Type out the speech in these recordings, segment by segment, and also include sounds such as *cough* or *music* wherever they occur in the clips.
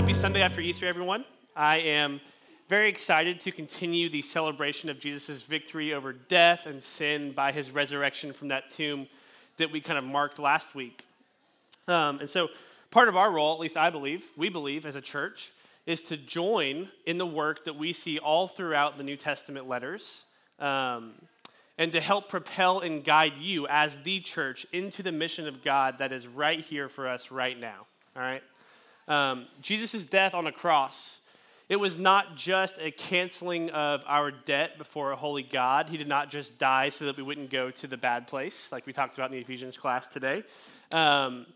happy Sunday after Easter, everyone. I am very excited to continue the celebration of Jesus' victory over death and sin by his resurrection from that tomb that we kind of marked last week. Um, and so, part of our role, at least I believe, we believe as a church, is to join in the work that we see all throughout the New Testament letters um, and to help propel and guide you as the church into the mission of God that is right here for us right now. All right? Um, Jesus' death on a cross, it was not just a canceling of our debt before a holy God. He did not just die so that we wouldn't go to the bad place, like we talked about in the Ephesians class today. Um,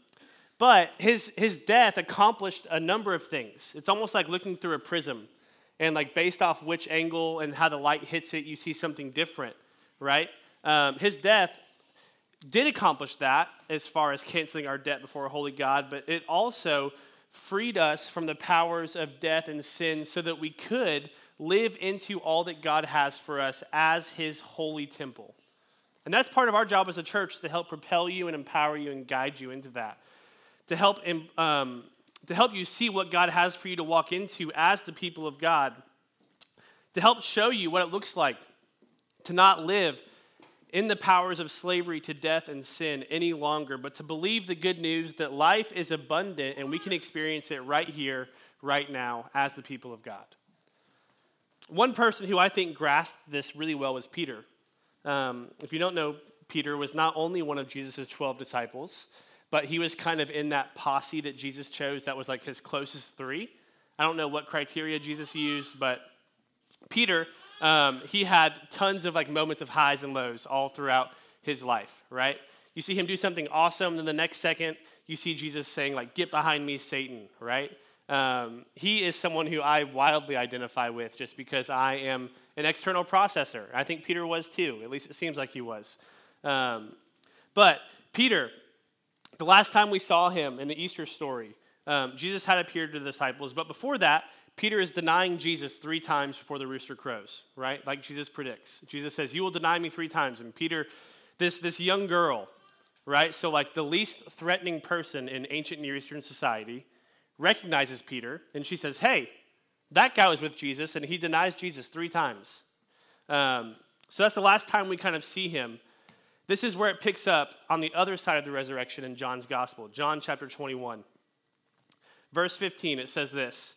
but his, his death accomplished a number of things. It's almost like looking through a prism, and like based off which angle and how the light hits it, you see something different, right? Um, his death did accomplish that as far as canceling our debt before a holy God, but it also freed us from the powers of death and sin so that we could live into all that God has for us as his holy temple. And that's part of our job as a church to help propel you and empower you and guide you into that. To help, um, to help you see what God has for you to walk into as the people of God. To help show you what it looks like to not live in the powers of slavery to death and sin any longer, but to believe the good news that life is abundant and we can experience it right here, right now, as the people of God. One person who I think grasped this really well was Peter. Um, if you don't know, Peter was not only one of Jesus' 12 disciples, but he was kind of in that posse that Jesus chose that was like his closest three. I don't know what criteria Jesus used, but Peter um, he had tons of like moments of highs and lows all throughout his life, right? You see him do something awesome, then the next second you see Jesus saying like, "Get behind me, Satan!" Right? Um, he is someone who I wildly identify with, just because I am an external processor. I think Peter was too. At least it seems like he was. Um, but Peter, the last time we saw him in the Easter story, um, Jesus had appeared to the disciples, but before that, Peter is denying Jesus three times before the rooster crows, right? Like Jesus predicts. Jesus says, You will deny me three times. And Peter, this, this young girl, right? So, like the least threatening person in ancient Near Eastern society, recognizes Peter and she says, Hey, that guy was with Jesus and he denies Jesus three times. Um, so, that's the last time we kind of see him. This is where it picks up on the other side of the resurrection in John's gospel, John chapter 21. Verse 15, it says this.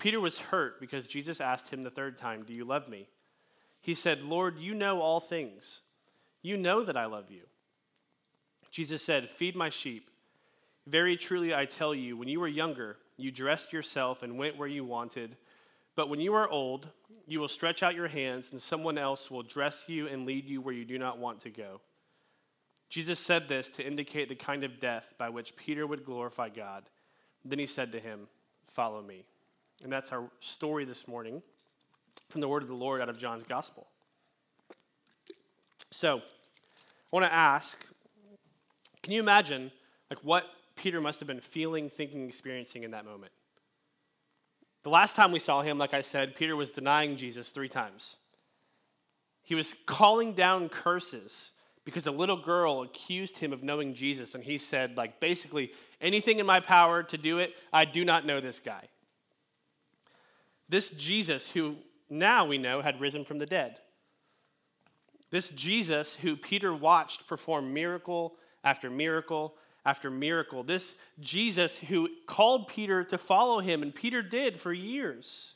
Peter was hurt because Jesus asked him the third time, Do you love me? He said, Lord, you know all things. You know that I love you. Jesus said, Feed my sheep. Very truly, I tell you, when you were younger, you dressed yourself and went where you wanted. But when you are old, you will stretch out your hands, and someone else will dress you and lead you where you do not want to go. Jesus said this to indicate the kind of death by which Peter would glorify God. Then he said to him, Follow me. And that's our story this morning from the word of the Lord out of John's gospel. So, I want to ask can you imagine like what Peter must have been feeling, thinking, experiencing in that moment? The last time we saw him, like I said, Peter was denying Jesus three times. He was calling down curses because a little girl accused him of knowing Jesus, and he said, like, basically, anything in my power to do it, I do not know this guy. This Jesus, who now we know had risen from the dead. This Jesus, who Peter watched perform miracle after miracle after miracle. This Jesus, who called Peter to follow him, and Peter did for years.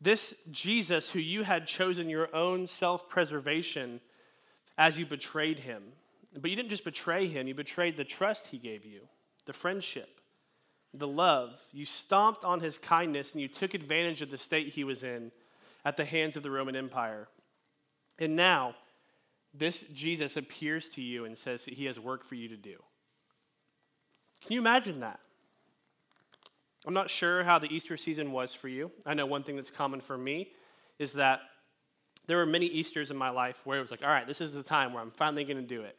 This Jesus, who you had chosen your own self preservation as you betrayed him. But you didn't just betray him, you betrayed the trust he gave you, the friendship the love. You stomped on his kindness and you took advantage of the state he was in at the hands of the Roman Empire. And now, this Jesus appears to you and says he has work for you to do. Can you imagine that? I'm not sure how the Easter season was for you. I know one thing that's common for me is that there were many Easters in my life where it was like, all right, this is the time where I'm finally going to do it.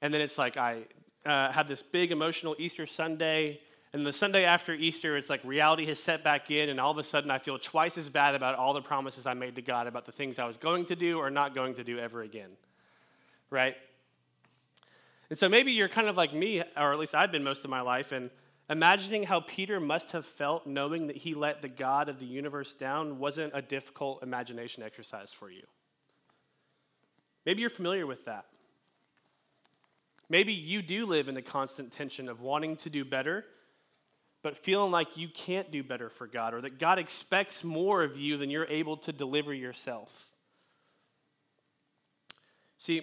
And then it's like I uh, had this big emotional Easter Sunday. And the Sunday after Easter, it's like reality has set back in, and all of a sudden I feel twice as bad about all the promises I made to God about the things I was going to do or not going to do ever again. Right? And so maybe you're kind of like me, or at least I've been most of my life, and imagining how Peter must have felt knowing that he let the God of the universe down wasn't a difficult imagination exercise for you. Maybe you're familiar with that. Maybe you do live in the constant tension of wanting to do better, but feeling like you can't do better for God, or that God expects more of you than you're able to deliver yourself. See,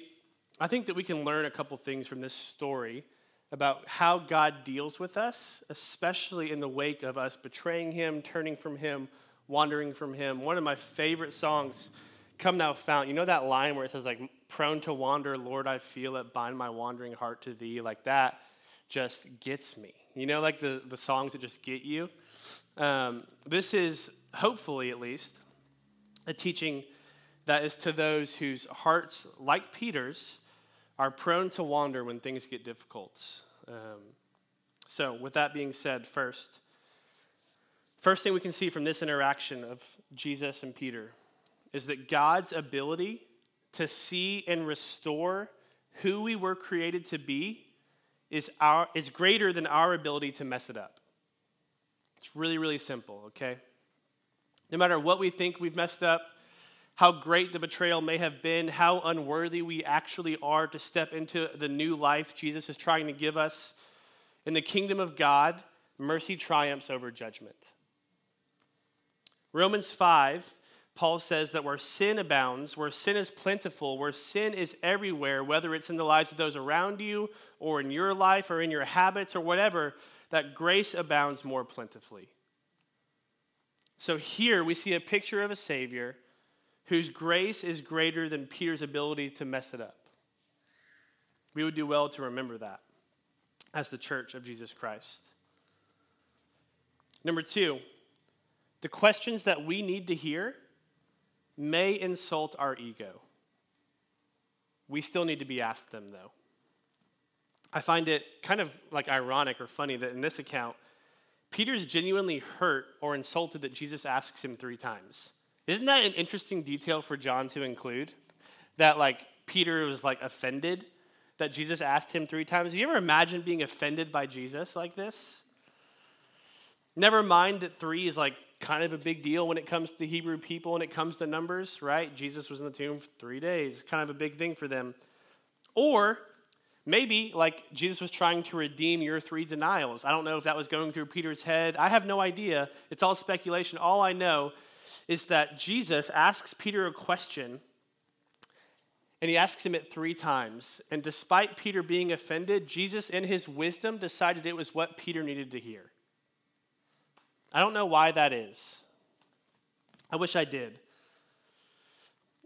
I think that we can learn a couple things from this story about how God deals with us, especially in the wake of us betraying Him, turning from Him, wandering from Him. One of my favorite songs, Come Thou Fount. You know that line where it says, like, prone to wander, Lord, I feel it, bind my wandering heart to Thee? Like that just gets me. You know, like the, the songs that just get you? Um, this is, hopefully at least, a teaching that is to those whose hearts, like Peter's, are prone to wander when things get difficult. Um, so, with that being said, first, first thing we can see from this interaction of Jesus and Peter is that God's ability to see and restore who we were created to be is, our, is greater than our ability to mess it up. It's really, really simple, okay? No matter what we think we've messed up, how great the betrayal may have been, how unworthy we actually are to step into the new life Jesus is trying to give us. In the kingdom of God, mercy triumphs over judgment. Romans 5, Paul says that where sin abounds, where sin is plentiful, where sin is everywhere, whether it's in the lives of those around you or in your life or in your habits or whatever, that grace abounds more plentifully. So here we see a picture of a Savior whose grace is greater than Peter's ability to mess it up. We would do well to remember that as the church of Jesus Christ. Number two, the questions that we need to hear may insult our ego. We still need to be asked them, though. I find it kind of like ironic or funny that in this account, Peter's genuinely hurt or insulted that Jesus asks him three times. Isn't that an interesting detail for John to include? That like Peter was like offended that Jesus asked him three times. Have you ever imagined being offended by Jesus like this? Never mind that three is like kind of a big deal when it comes to the Hebrew people, and it comes to numbers, right? Jesus was in the tomb for three days, kind of a big thing for them. Or maybe like Jesus was trying to redeem your three denials. I don't know if that was going through Peter's head. I have no idea. It's all speculation. All I know is that Jesus asks Peter a question, and he asks him it three times. And despite Peter being offended, Jesus, in his wisdom, decided it was what Peter needed to hear. I don't know why that is. I wish I did.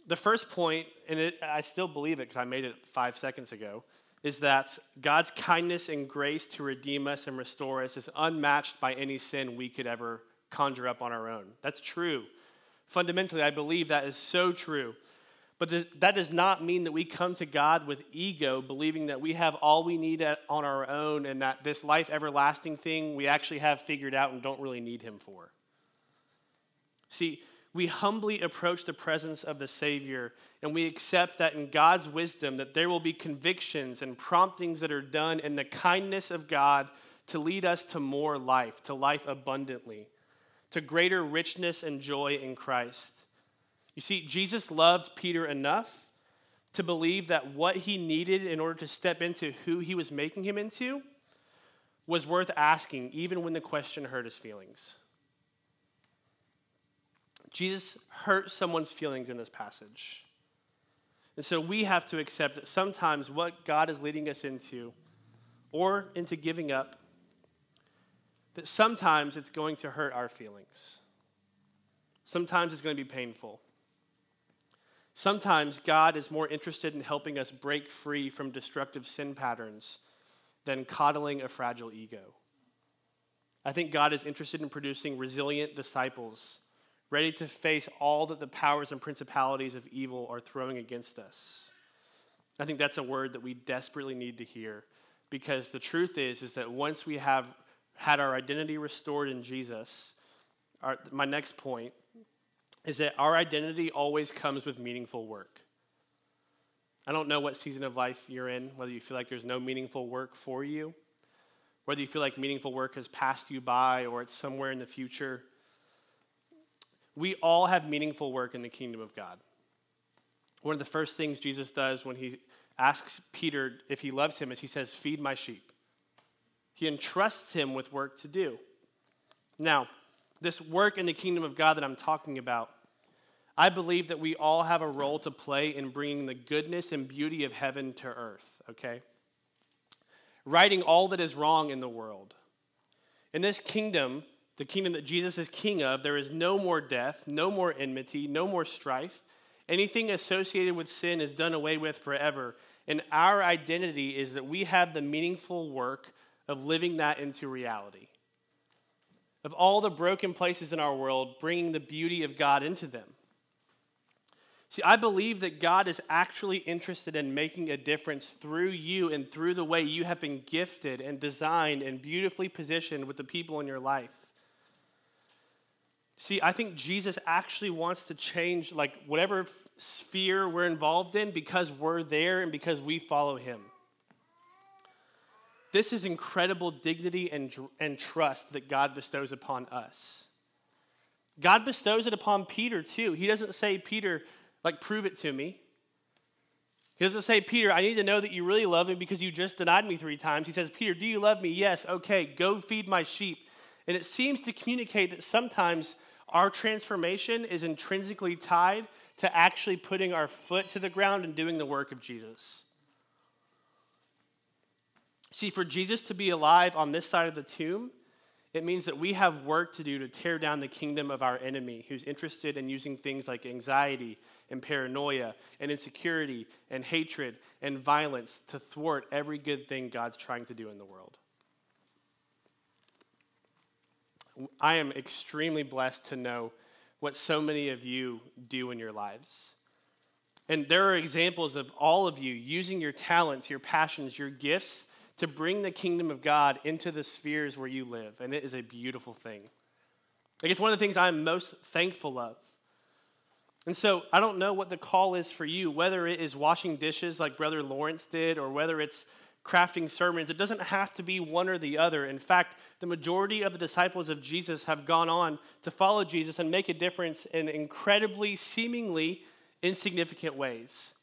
The first point, and it, I still believe it because I made it five seconds ago, is that God's kindness and grace to redeem us and restore us is unmatched by any sin we could ever conjure up on our own. That's true. Fundamentally, I believe that is so true. But that does not mean that we come to God with ego, believing that we have all we need on our own and that this life everlasting thing we actually have figured out and don't really need Him for. See, we humbly approach the presence of the Savior and we accept that in God's wisdom that there will be convictions and promptings that are done in the kindness of God to lead us to more life, to life abundantly to greater richness and joy in Christ. You see, Jesus loved Peter enough to believe that what he needed in order to step into who he was making him into was worth asking, even when the question hurt his feelings. Jesus hurt someone's feelings in this passage. And so we have to accept that sometimes what God is leading us into, or into giving up, that sometimes it's going to hurt our feelings. Sometimes it's going to be painful. Sometimes God is more interested in helping us break free from destructive sin patterns than coddling a fragile ego. I think God is interested in producing resilient disciples, ready to face all that the powers and principalities of evil are throwing against us. I think that's a word that we desperately need to hear because the truth is is that once we have had our identity restored in Jesus, our, my next point is that our identity always comes with meaningful work. I don't know what season of life you're in, whether you feel like there's no meaningful work for you, whether you feel like meaningful work has passed you by or it's somewhere in the future. We all have meaningful work in the kingdom of God. One of the first things Jesus does when he asks Peter if he loves him is he says, Feed my sheep. He entrusts him with work to do. Now, this work in the kingdom of God that I'm talking about, I believe that we all have a role to play in bringing the goodness and beauty of heaven to earth, okay? Righting all that is wrong in the world. In this kingdom, the kingdom that Jesus is king of, there is no more death, no more enmity, no more strife. Anything associated with sin is done away with forever. And our identity is that we have the meaningful work of living that into reality. Of all the broken places in our world, bringing the beauty of God into them. See, I believe that God is actually interested in making a difference through you and through the way you have been gifted and designed and beautifully positioned with the people in your life. See, I think Jesus actually wants to change like whatever sphere we're involved in because we're there and because we follow him. This is incredible dignity and, and trust that God bestows upon us. God bestows it upon Peter too. He doesn't say, Peter, like, prove it to me. He doesn't say, Peter, I need to know that you really love me because you just denied me three times. He says, Peter, do you love me? Yes. Okay, go feed my sheep. And it seems to communicate that sometimes our transformation is intrinsically tied to actually putting our foot to the ground and doing the work of Jesus. See, for Jesus to be alive on this side of the tomb, it means that we have work to do to tear down the kingdom of our enemy who's interested in using things like anxiety and paranoia and insecurity and hatred and violence to thwart every good thing God's trying to do in the world. I am extremely blessed to know what so many of you do in your lives. And there are examples of all of you using your talents, your passions, your gifts to bring the kingdom of God into the spheres where you live. And it is a beautiful thing. Like it's one of the things I'm most thankful of. And so I don't know what the call is for you, whether it is washing dishes like Brother Lawrence did, or whether it's crafting sermons. It doesn't have to be one or the other. In fact, the majority of the disciples of Jesus have gone on to follow Jesus and make a difference in incredibly, seemingly insignificant ways.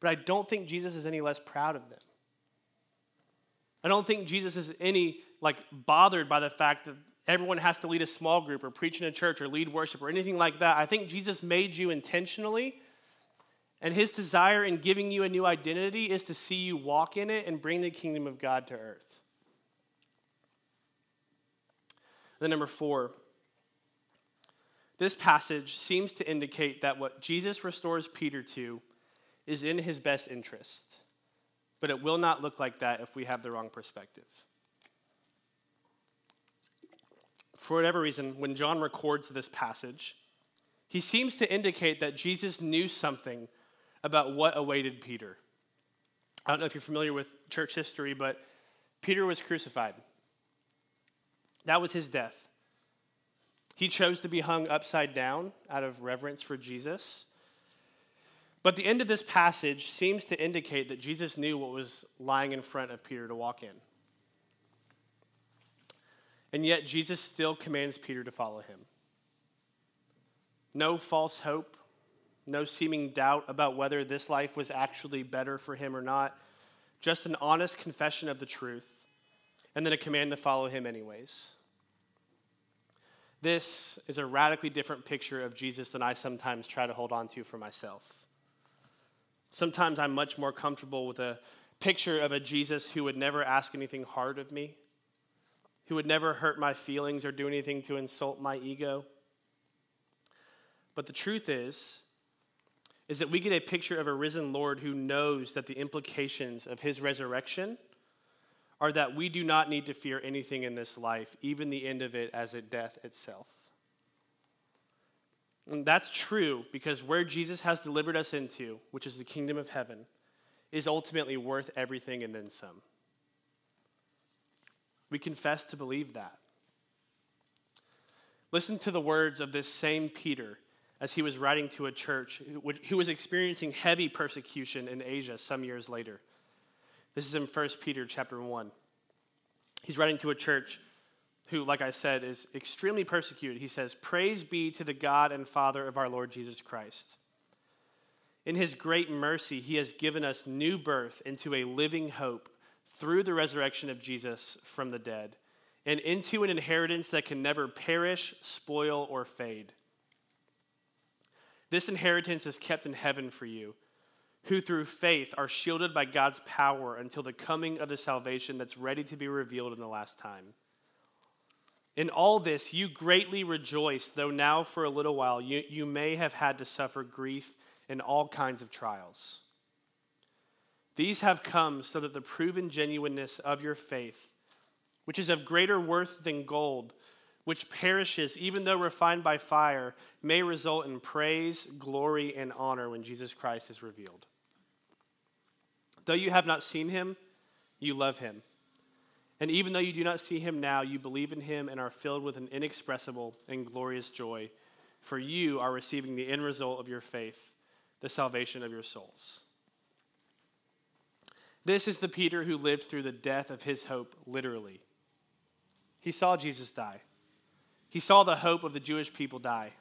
But I don't think Jesus is any less proud of them. I don't think Jesus is any like bothered by the fact that everyone has to lead a small group or preach in a church or lead worship or anything like that. I think Jesus made you intentionally. And his desire in giving you a new identity is to see you walk in it and bring the kingdom of God to earth. then, number four, this passage seems to indicate that what Jesus restores Peter to is in his best interest. But it will not look like that if we have the wrong perspective. For whatever reason, when John records this passage, he seems to indicate that Jesus knew something about what awaited Peter. I don't know if you're familiar with church history, but Peter was crucified. That was his death. He chose to be hung upside down out of reverence for Jesus. But the end of this passage seems to indicate that Jesus knew what was lying in front of Peter to walk in. And yet, Jesus still commands Peter to follow him. No false hope, no seeming doubt about whether this life was actually better for him or not, just an honest confession of the truth, and then a command to follow him anyways. This is a radically different picture of Jesus than I sometimes try to hold on to for myself. Sometimes I'm much more comfortable with a picture of a Jesus who would never ask anything hard of me, who would never hurt my feelings or do anything to insult my ego. But the truth is, is that we get a picture of a risen Lord who knows that the implications of his resurrection are that we do not need to fear anything in this life, even the end of it as it death itself. And that's true because where Jesus has delivered us into, which is the kingdom of heaven, is ultimately worth everything and then some. We confess to believe that. Listen to the words of this same Peter as he was writing to a church who was experiencing heavy persecution in Asia some years later. This is in 1 Peter chapter 1. He's writing to a church who, like I said, is extremely persecuted. He says, Praise be to the God and Father of our Lord Jesus Christ. In his great mercy, he has given us new birth into a living hope through the resurrection of Jesus from the dead and into an inheritance that can never perish, spoil, or fade. This inheritance is kept in heaven for you, who through faith are shielded by God's power until the coming of the salvation that's ready to be revealed in the last time. In all this, you greatly rejoice, though now for a little while you, you may have had to suffer grief in all kinds of trials. These have come so that the proven genuineness of your faith, which is of greater worth than gold, which perishes even though refined by fire, may result in praise, glory, and honor when Jesus Christ is revealed. Though you have not seen him, you love him. And even though you do not see him now, you believe in him and are filled with an inexpressible and glorious joy, for you are receiving the end result of your faith, the salvation of your souls. This is the Peter who lived through the death of his hope, literally. He saw Jesus die. He saw the hope of the Jewish people die.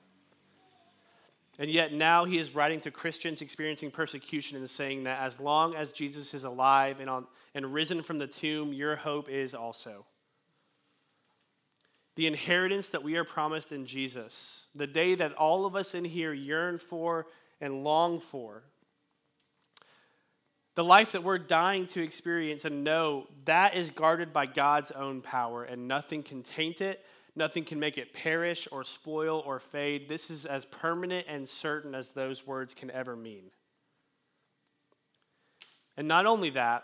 And yet now he is writing to Christians experiencing persecution and saying that as long as Jesus is alive and, on, and risen from the tomb, your hope is also. The inheritance that we are promised in Jesus, the day that all of us in here yearn for and long for, the life that we're dying to experience and know, that is guarded by God's own power, and nothing can taint it, Nothing can make it perish or spoil or fade. This is as permanent and certain as those words can ever mean. And not only that,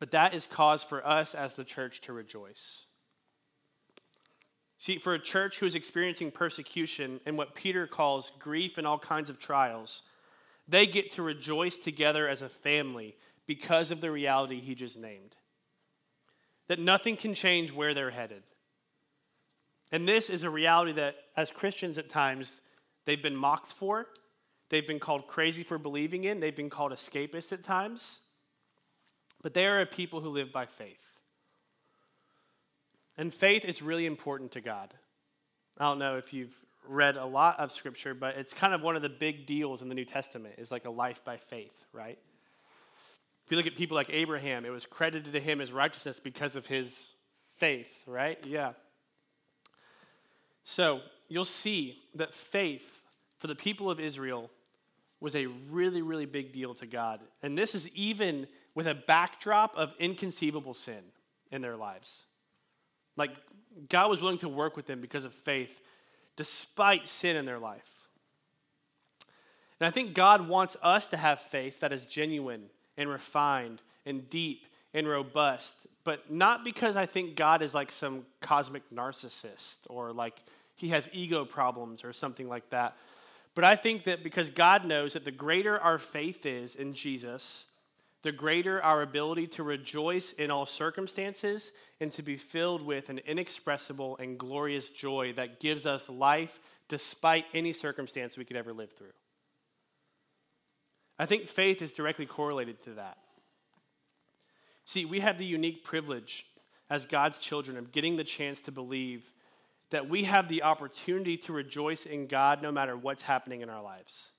but that is cause for us as the church to rejoice. See, for a church who is experiencing persecution and what Peter calls grief and all kinds of trials, they get to rejoice together as a family because of the reality he just named. That nothing can change where they're headed. And this is a reality that, as Christians at times, they've been mocked for, they've been called crazy for believing in, they've been called escapists at times. But they are a people who live by faith. And faith is really important to God. I don't know if you've read a lot of scripture, but it's kind of one of the big deals in the New Testament is like a life by faith, right? If you look at people like Abraham, it was credited to him as righteousness because of his faith, right? Yeah. So you'll see that faith for the people of Israel was a really, really big deal to God. And this is even with a backdrop of inconceivable sin in their lives. Like, God was willing to work with them because of faith, despite sin in their life. And I think God wants us to have faith that is genuine and refined and deep and robust, but not because I think God is like some cosmic narcissist or like he has ego problems or something like that. But I think that because God knows that the greater our faith is in Jesus, the greater our ability to rejoice in all circumstances and to be filled with an inexpressible and glorious joy that gives us life despite any circumstance we could ever live through. I think faith is directly correlated to that. See, we have the unique privilege as God's children of getting the chance to believe that we have the opportunity to rejoice in God no matter what's happening in our lives.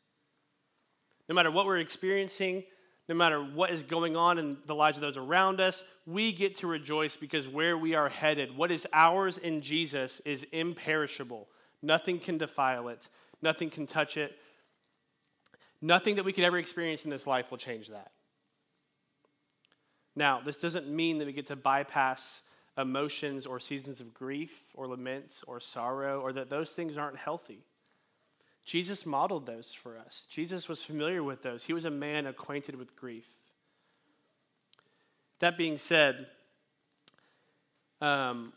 No matter what we're experiencing, no matter what is going on in the lives of those around us, we get to rejoice because where we are headed, what is ours in Jesus, is imperishable. Nothing can defile it, nothing can touch it. Nothing that we could ever experience in this life will change that. Now, this doesn't mean that we get to bypass emotions or seasons of grief or laments or sorrow, or that those things aren't healthy. Jesus modeled those for us. Jesus was familiar with those. He was a man acquainted with grief. That being said, um,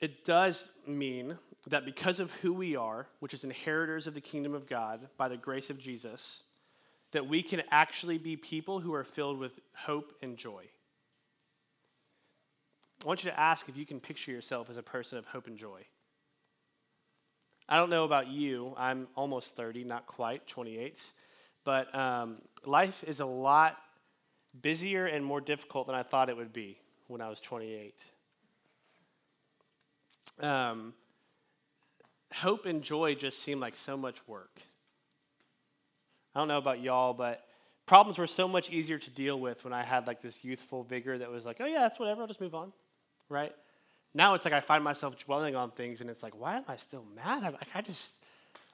it does mean that because of who we are, which is inheritors of the kingdom of God by the grace of Jesus, that we can actually be people who are filled with hope and joy. I want you to ask if you can picture yourself as a person of hope and joy. I don't know about you. I'm almost 30, not quite, 28. But um, life is a lot busier and more difficult than I thought it would be when I was 28. Um, hope and joy just seem like so much work. I don't know about y'all, but problems were so much easier to deal with when I had like this youthful vigor that was like, oh yeah, that's whatever, I'll just move on, right? Now it's like I find myself dwelling on things, and it's like, why am I still mad? I, I just,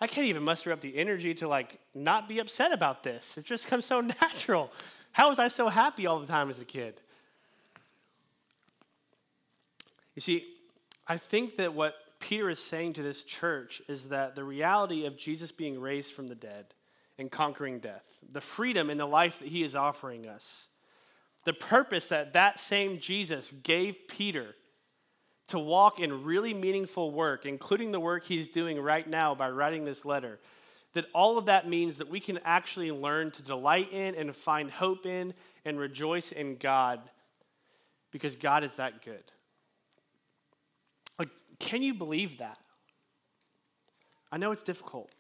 I can't even muster up the energy to like not be upset about this. It just *laughs* comes so natural. How was I so happy all the time as a kid? You see, I think that what Peter is saying to this church is that the reality of Jesus being raised from the dead and conquering death, the freedom in the life that he is offering us, the purpose that that same Jesus gave Peter to walk in really meaningful work, including the work he's doing right now by writing this letter, that all of that means that we can actually learn to delight in and find hope in and rejoice in God because God is that good. Like, can you believe that? I know it's difficult.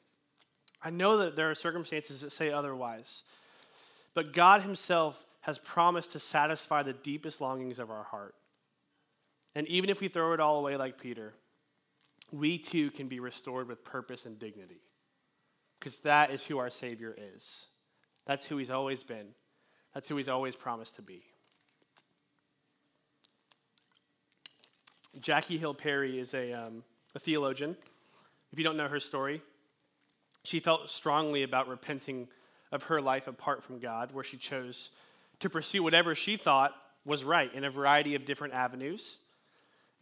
I know that there are circumstances that say otherwise. But God Himself has promised to satisfy the deepest longings of our heart. And even if we throw it all away like Peter, we too can be restored with purpose and dignity. Because that is who our Savior is. That's who He's always been. That's who He's always promised to be. Jackie Hill Perry is a, um, a theologian. If you don't know her story, she felt strongly about repenting of her life apart from God, where she chose to pursue whatever she thought was right in a variety of different avenues.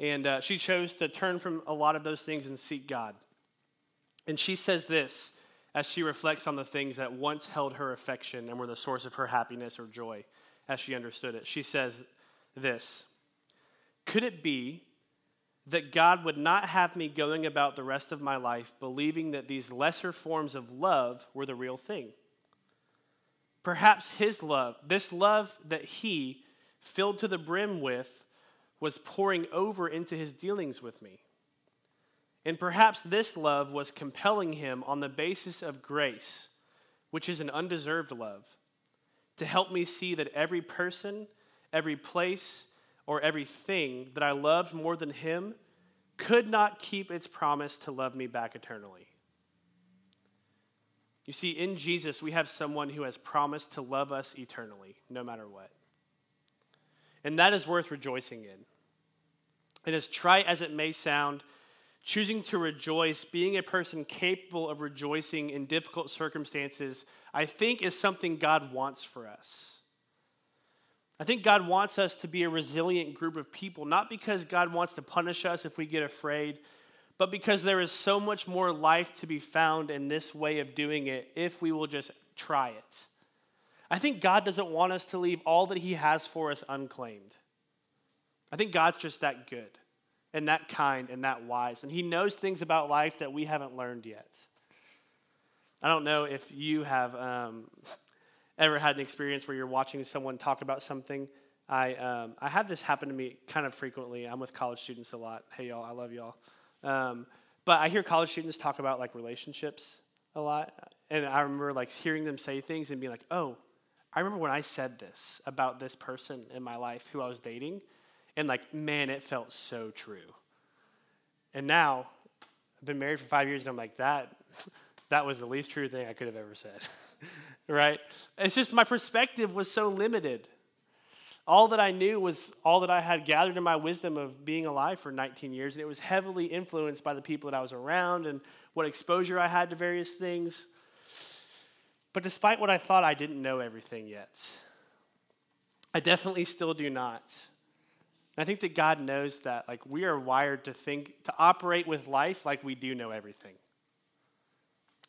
And uh, she chose to turn from a lot of those things and seek God. And she says this as she reflects on the things that once held her affection and were the source of her happiness or joy as she understood it. She says this Could it be that God would not have me going about the rest of my life believing that these lesser forms of love were the real thing? Perhaps His love, this love that He filled to the brim with, was pouring over into his dealings with me. And perhaps this love was compelling him on the basis of grace, which is an undeserved love, to help me see that every person, every place, or everything that I loved more than him could not keep its promise to love me back eternally. You see, in Jesus, we have someone who has promised to love us eternally, no matter what. And that is worth rejoicing in. And as trite as it may sound, choosing to rejoice, being a person capable of rejoicing in difficult circumstances, I think is something God wants for us. I think God wants us to be a resilient group of people, not because God wants to punish us if we get afraid, but because there is so much more life to be found in this way of doing it if we will just try it. I think God doesn't want us to leave all that He has for us unclaimed. I think God's just that good and that kind and that wise. And He knows things about life that we haven't learned yet. I don't know if you have um, ever had an experience where you're watching someone talk about something. I, um, I had this happen to me kind of frequently. I'm with college students a lot. Hey, y'all, I love y'all. Um, but I hear college students talk about like relationships a lot. And I remember like hearing them say things and being like, oh, I remember when I said this about this person in my life who I was dating. And like, man, it felt so true. And now, I've been married for five years, and I'm like, that, *laughs* that was the least true thing I could have ever said. *laughs* right? It's just my perspective was so limited. All that I knew was all that I had gathered in my wisdom of being alive for 19 years, and it was heavily influenced by the people that I was around and what exposure I had to various things. But despite what I thought, I didn't know everything yet. I definitely still do not. And I think that God knows that like we are wired to think to operate with life like we do know everything.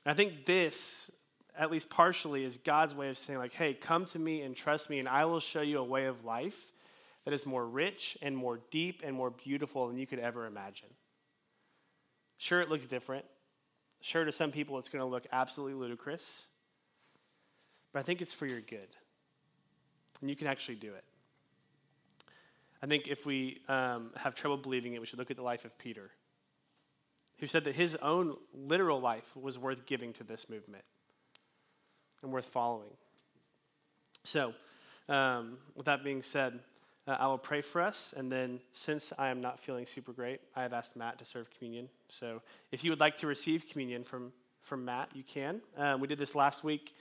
And I think this at least partially is God's way of saying like hey come to me and trust me and I will show you a way of life that is more rich and more deep and more beautiful than you could ever imagine. Sure, it looks different. Sure, to some people, it's going to look absolutely ludicrous. But I think it's for your good. And you can actually do it. I think if we um, have trouble believing it, we should look at the life of Peter, who said that his own literal life was worth giving to this movement and worth following. So, um, with that being said, uh, I will pray for us, and then since I am not feeling super great, I have asked Matt to serve communion. So, if you would like to receive communion from, from Matt, you can. Um, we did this last week.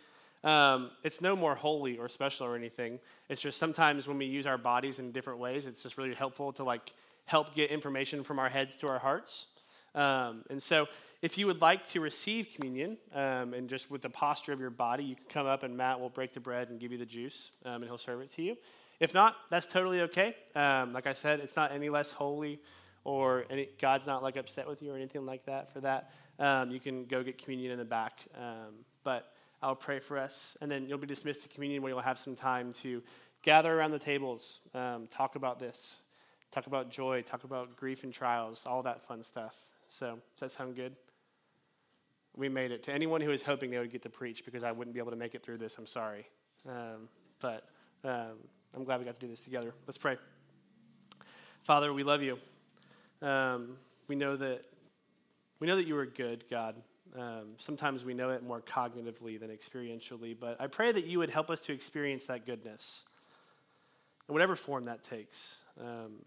Um, it's no more holy or special or anything. It's just sometimes when we use our bodies in different ways, it's just really helpful to like help get information from our heads to our hearts. Um, and so, if you would like to receive communion, um, and just with the posture of your body, you can come up and Matt will break the bread and give you the juice, um, and he'll serve it to you. If not, that's totally okay. Um, like I said, it's not any less holy, or any, God's not like upset with you or anything like that. For that, um, you can go get communion in the back. Um, but I'll pray for us, and then you'll be dismissed to communion where you'll have some time to gather around the tables, um, talk about this, talk about joy, talk about grief and trials, all that fun stuff. So, does that sound good? We made it. To anyone who was hoping they would get to preach because I wouldn't be able to make it through this, I'm sorry. Um, but um, I'm glad we got to do this together. Let's pray. Father, we love you. Um, we know that we know that you are good, God. Um, sometimes we know it more cognitively than experientially, but I pray that you would help us to experience that goodness, in whatever form that takes. Um,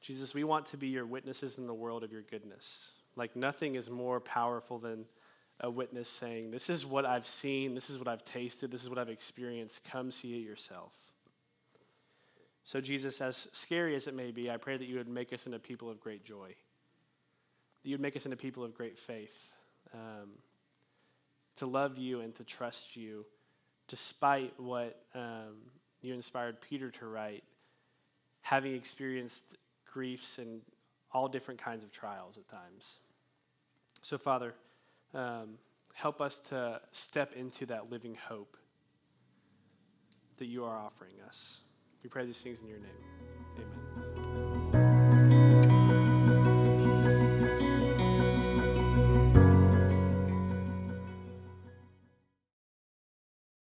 Jesus, we want to be your witnesses in the world of your goodness. Like nothing is more powerful than a witness saying, This is what I've seen, this is what I've tasted, this is what I've experienced. Come see it yourself. So, Jesus, as scary as it may be, I pray that you would make us into people of great joy, that you would make us into people of great faith, um, to love you and to trust you, despite what um, you inspired Peter to write, having experienced griefs and all different kinds of trials at times. So, Father, um, help us to step into that living hope that you are offering us. We pray these things in your name.